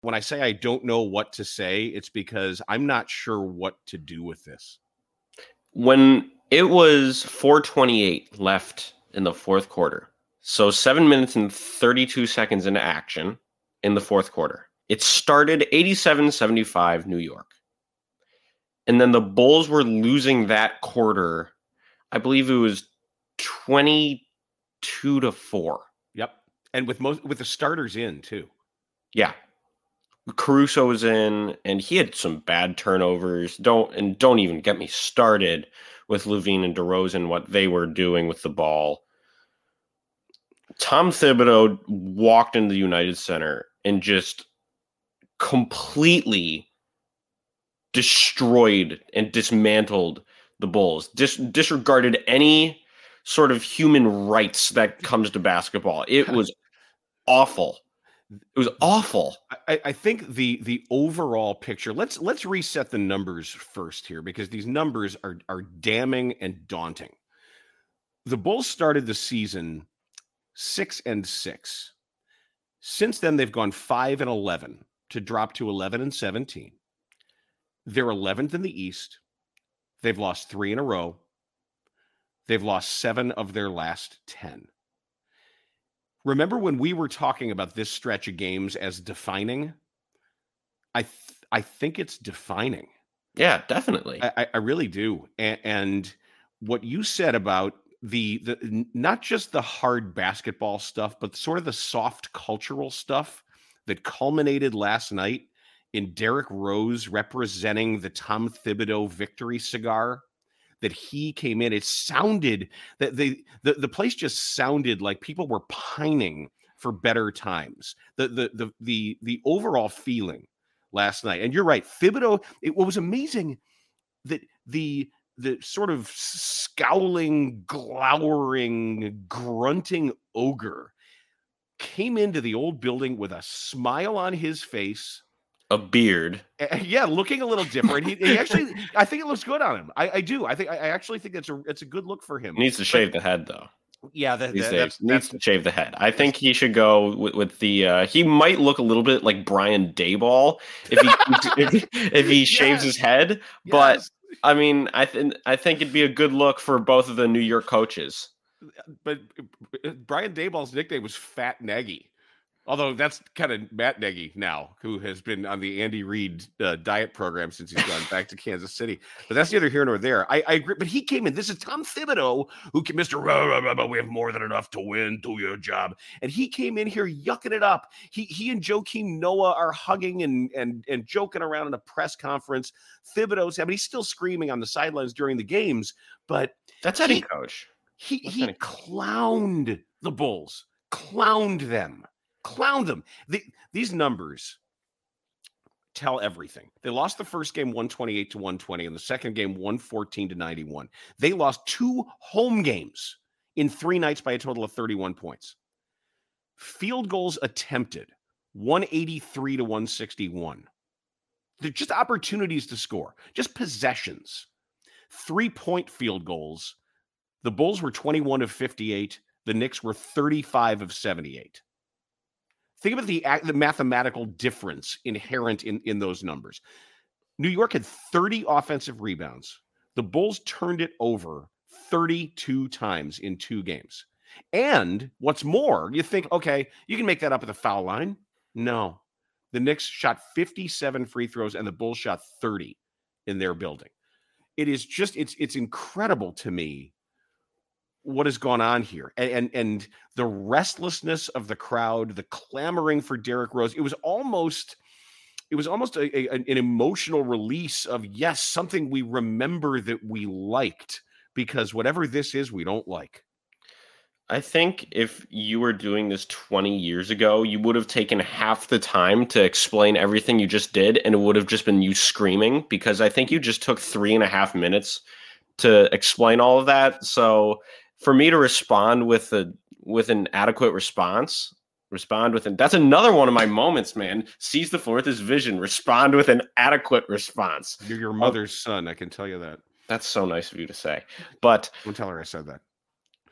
When I say I don't know what to say, it's because I'm not sure what to do with this. When it was 428 left in the fourth quarter, so seven minutes and 32 seconds into action in the fourth quarter, it started 87 75 New York. And then the Bulls were losing that quarter. I believe it was 22 to 4. Yep. And with most with the starters in too. Yeah. Caruso was in, and he had some bad turnovers. Don't and don't even get me started with LaVine and DeRozan what they were doing with the ball. Tom Thibodeau walked into the United Center and just completely destroyed and dismantled the Bulls. Dis- disregarded any sort of human rights that comes to basketball. It was awful. It was awful. I, I, think the the overall picture. Let's let's reset the numbers first here because these numbers are are damning and daunting. The Bulls started the season six and six. Since then, they've gone five and eleven to drop to eleven and seventeen. They're eleventh in the East. They've lost three in a row. They've lost seven of their last ten. Remember when we were talking about this stretch of games as defining? I th- I think it's defining. Yeah, definitely. I, I really do. And, and what you said about the the not just the hard basketball stuff, but sort of the soft cultural stuff that culminated last night in Derrick Rose representing the Tom Thibodeau victory cigar that he came in, it sounded that the, the the place just sounded like people were pining for better times. The the the the the overall feeling last night, and you're right, Thibodeau. It what was amazing that the the sort of scowling, glowering, grunting ogre came into the old building with a smile on his face a beard. Yeah, looking a little different. He, he actually, I think it looks good on him. I, I do. I think I actually think it's a it's a good look for him. He needs to shave but, the head though. Yeah, that, that, that's, needs to shave the head. I think he should go with, with the. Uh, he might look a little bit like Brian Daboll if he if, he, if he shaves yes. his head, but yes. I mean, I think I think it'd be a good look for both of the New York coaches. But Brian Daboll's nickname was Fat Nagy. Although that's kind of Matt Nagy now, who has been on the Andy Reid uh, diet program since he's gone back to Kansas City. But that's neither here nor there. I, I, agree. But he came in. This is Tom Thibodeau, who can, Mr. we have more than enough to win. Do your job. And he came in here yucking it up. He he and Joakim Noah are hugging and and and joking around in a press conference. Thibodeau's, I mean, he's still screaming on the sidelines during the games, but that's heading coach. He he clowned the Bulls, clowned them clown them. The, these numbers tell everything. They lost the first game 128 to 120 and the second game 114 to 91. They lost two home games in 3 nights by a total of 31 points. Field goals attempted 183 to 161. They're just opportunities to score, just possessions. 3-point field goals. The Bulls were 21 of 58. the Knicks were 35 of 78. Think about the, the mathematical difference inherent in, in those numbers. New York had 30 offensive rebounds. The Bulls turned it over 32 times in two games. And what's more, you think, okay, you can make that up at the foul line. No. The Knicks shot 57 free throws and the Bulls shot 30 in their building. It is just it's it's incredible to me what has gone on here and, and, and the restlessness of the crowd, the clamoring for Derrick Rose. It was almost it was almost a, a, an emotional release of yes, something we remember that we liked because whatever this is, we don't like. I think if you were doing this 20 years ago, you would have taken half the time to explain everything you just did, and it would have just been you screaming because I think you just took three and a half minutes to explain all of that. So for me to respond with a with an adequate response, respond with an that's another one of my moments, man. Seize the floor with his vision, respond with an adequate response. You're your mother's son, I can tell you that. That's so nice of you to say. But don't tell her I said that.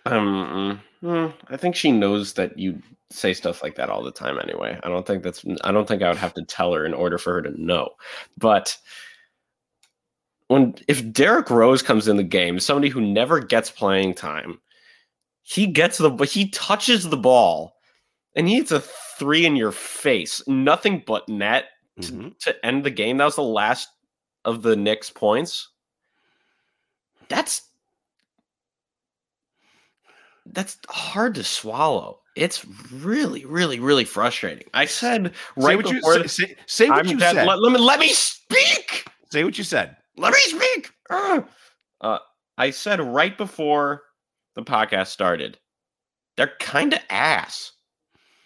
Um, mm, I think she knows that you say stuff like that all the time anyway. I don't think that's I don't think I would have to tell her in order for her to know. But when if Derrick Rose comes in the game, somebody who never gets playing time, he gets the but he touches the ball and he hits a three in your face. Nothing but net to, mm-hmm. to end the game. That was the last of the Knicks points. That's that's hard to swallow. It's really, really, really frustrating. I said right say what before you, say, say what I'm you said. Let, let, me let me speak. Say what you said. Let me speak. Uh, I said right before the podcast started, they're kind of ass.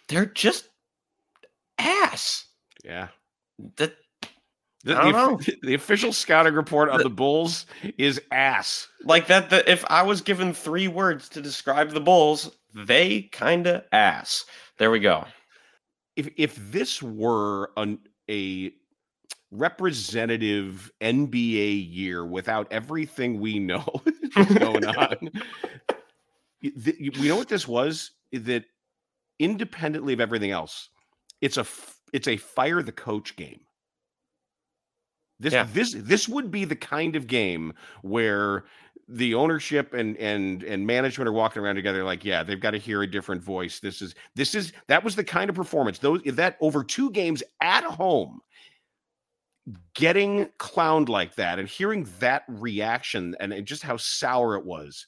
They're just ass. Yeah. That the, the, the, official scouting report of the, the, Bulls is ass. Like that. The, if I was given three words to describe the Bulls, they kind of ass. There we go. If if this were an, a representative NBA year without everything we know going on, we know what this was. That independently of everything else, it's a it's a fire the coach game this yeah. this this would be the kind of game where the ownership and and and management are walking around together like yeah they've got to hear a different voice this is this is that was the kind of performance those that over two games at home getting clowned like that and hearing that reaction and, just how sour it was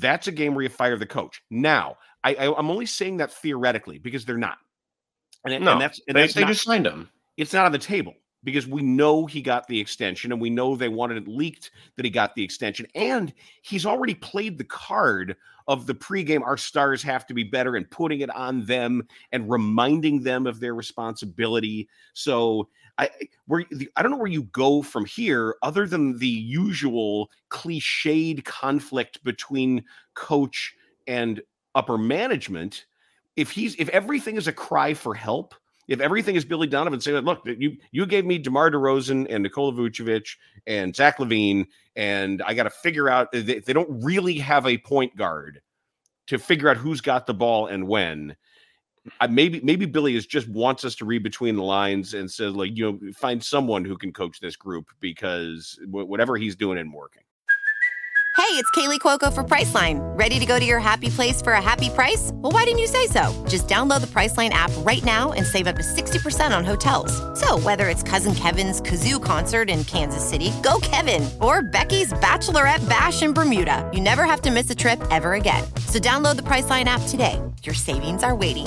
that's a game where you fire the coach now I, I am only saying that theoretically because they're not and, no, and that's and they, that's they not, just signed him it's not on the table because we know he got the extension and we know they wanted it leaked that he got the extension. And he's already played the card of the pregame, our stars have to be better and putting it on them and reminding them of their responsibility. So I where I don't know where you go from here other than the usual cliched conflict between coach and upper management. If he's if everything is a cry for help, if everything is Billy Donovan saying, "Look, you you gave me DeMar DeRozan and Nikola Vucevic and Zach LaVine, and I got to figure out they, they don't really have a point guard to figure out who's got the ball and when." I, maybe maybe Billy is just wants us to read between the lines and says like you know find someone who can coach this group because whatever he's doing isn't working. Hey, it's Kaley Cuoco for Priceline. Ready to go to your happy place for a happy price? Well, why didn't you say so? Just download the Priceline app right now and save up to 60% on hotels. So, whether it's Cousin Kevin's Kazoo concert in Kansas City, go Kevin, or Becky's Bachelorette Bash in Bermuda, you never have to miss a trip ever again. So, download the Priceline app today. Your savings are waiting.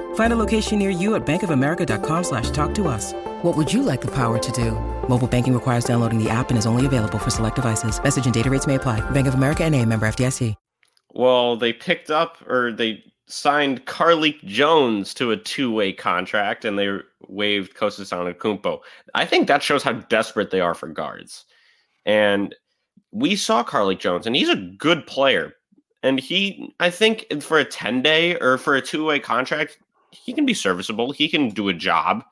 Find a location near you at bankofamerica.com slash talk to us. What would you like the power to do? Mobile banking requires downloading the app and is only available for select devices. Message and data rates may apply. Bank of America and a member FDIC. Well, they picked up or they signed Carlik Jones to a two-way contract, and they waived Kostas Kumpo. I think that shows how desperate they are for guards. And we saw Carlik Jones, and he's a good player. And he, I think, for a ten-day or for a two-way contract, he can be serviceable. He can do a job,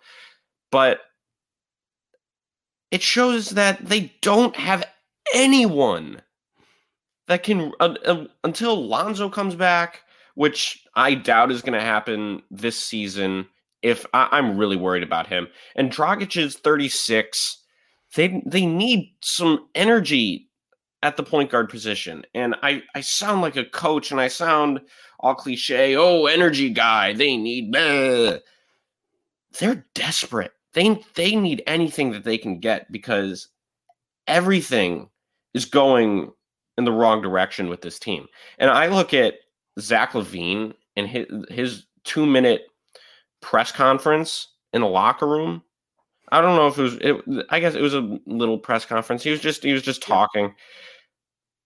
but it shows that they don't have anyone that can uh, uh, until Lonzo comes back, which I doubt is going to happen this season. If I, am really worried about him, and Dragic is 36, they they need some energy at the point guard position. And I I sound like a coach, and I sound all cliche. Oh, energy guy. They need. Bleh. They're desperate. They they need anything that they can get because everything is going in the wrong direction with this team. And I look at Zach LaVine and his, his two minute press conference in the locker room. I don't know if it was. It, I guess it was a little press conference. He was just he was just talking.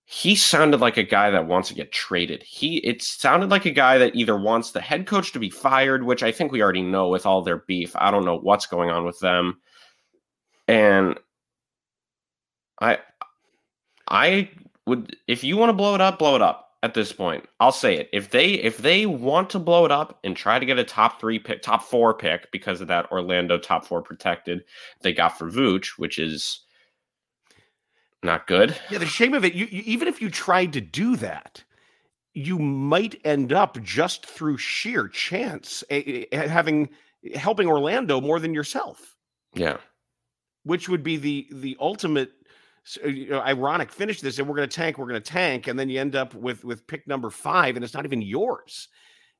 He sounded like a guy that wants to get traded. He it sounded like a guy that either wants the head coach to be fired, which I think we already know with all their beef. I don't know what's going on with them, and I I would if you want to blow it up, blow it up at this point. I'll say it. If they if they want to blow it up and try to get a top three pick, top four pick because of that Orlando top four protected they got for Vooch, which is not good. Yeah, the shame of it. You, you, even if you tried to do that, you might end up just through sheer chance a, a, having helping Orlando more than yourself. Yeah, which would be the the ultimate uh, you know, ironic finish this and we're going to tank we're going to tank and then you end up with with pick number 5 and it's not even yours.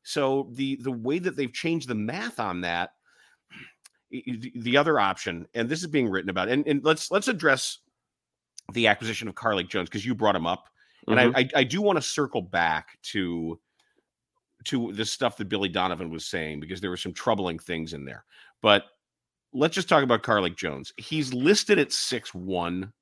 So the the way that they've changed the math on that the other option and this is being written about and, and let's let's address the acquisition of Carlik Jones because you brought him up and mm-hmm. I, I I do want to circle back to to the stuff that Billy Donovan was saying because there were some troubling things in there. But let's just talk about Carlik Jones. He's listed at six one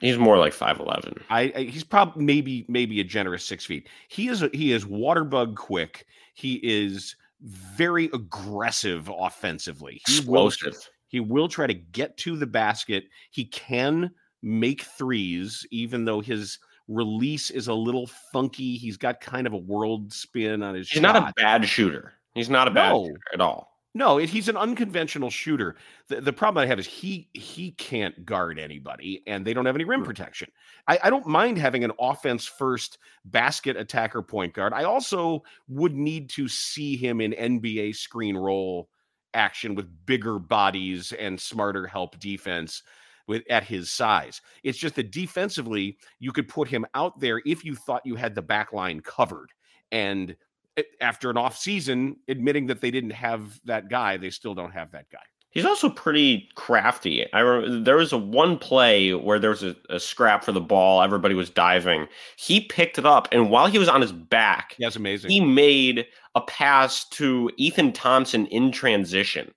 He's more like five eleven. I, I, he's probably maybe maybe a generous six feet. He is a, he is water bug quick. He is very aggressive offensively. He Explosive. Will, he will try to get to the basket. He can make threes, even though his release is a little funky. He's got kind of a world spin on his. He's shot. not a bad shooter. He's not a bad no. shooter at all. No, it, he's an unconventional shooter. The, the problem I have is he he can't guard anybody, and they don't have any rim protection. I, I don't mind having an offense first basket attacker point guard. I also would need to see him in NBA screen roll action with bigger bodies and smarter help defense with at his size. It's just that defensively, you could put him out there if you thought you had the back line covered. And after an off season admitting that they didn't have that guy they still don't have that guy. He's also pretty crafty. I remember there was a one play where there was a, a, scrap for the ball everybody was diving. He picked it up and while he was on his back that's amazing. he made a pass to ethan thompson in transition.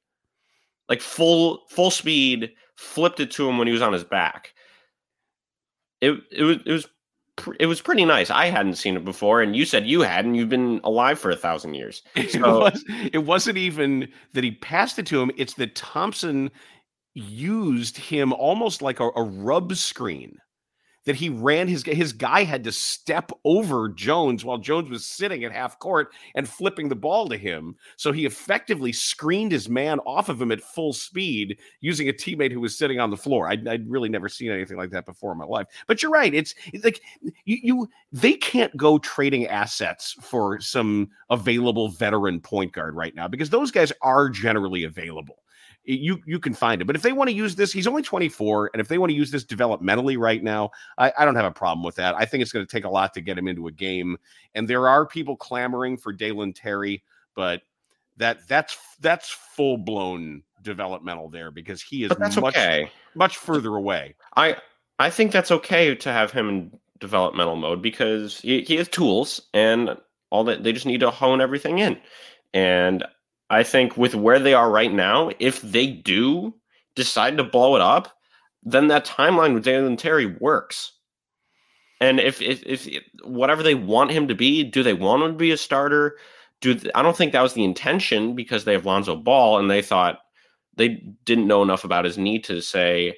Like full full speed flipped it to him when he was on his back. It, it was it was it was pretty nice. I hadn't seen it before, and you said you hadn't. You've been alive for a thousand years. So. It, was, wasn't even that he passed it to him. It's that Thompson used him almost like a, a rub screen that he ran his his guy had to step over Jones while Jones was sitting at half court and flipping the ball to him. So he effectively screened his man off of him at full speed using a teammate who was sitting on the floor. I'd, I'd really never seen anything like that before in my life. But you're right. It's, it's like you, you they can't go trading assets for some available veteran point guard right now because those guys are generally available you you can find him. But if they want to use this, he's only 24, and if they want to use this developmentally right now, I, I don't have a problem with that. I think it's going to take a lot to get him into a game, and there are people clamoring for Dalen Terry, but that that's that's full blown developmental there because he is that's much okay. much further away. I I think that's okay to have him in developmental mode because he, he has tools and all that they just need to hone everything in. And I think with where they are right now, if they do decide to blow it up, then that timeline with Dalen Terry works. And if, if if whatever they want him to be, do they want him to be a starter? do I don't think that was the intention because they have Lonzo Ball and they thought they didn't know enough about his knee to say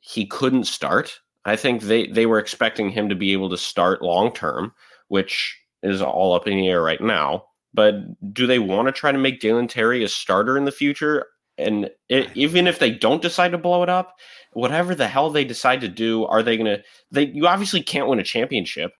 he couldn't start. I think they they were expecting him to be able to start long term, which is all up in the air right now. But do they want to try to make Dalen Terry a starter in the future? And it, even if they don't decide to blow it up, whatever the hell they decide to do, are they going to? They you obviously can't win a championship.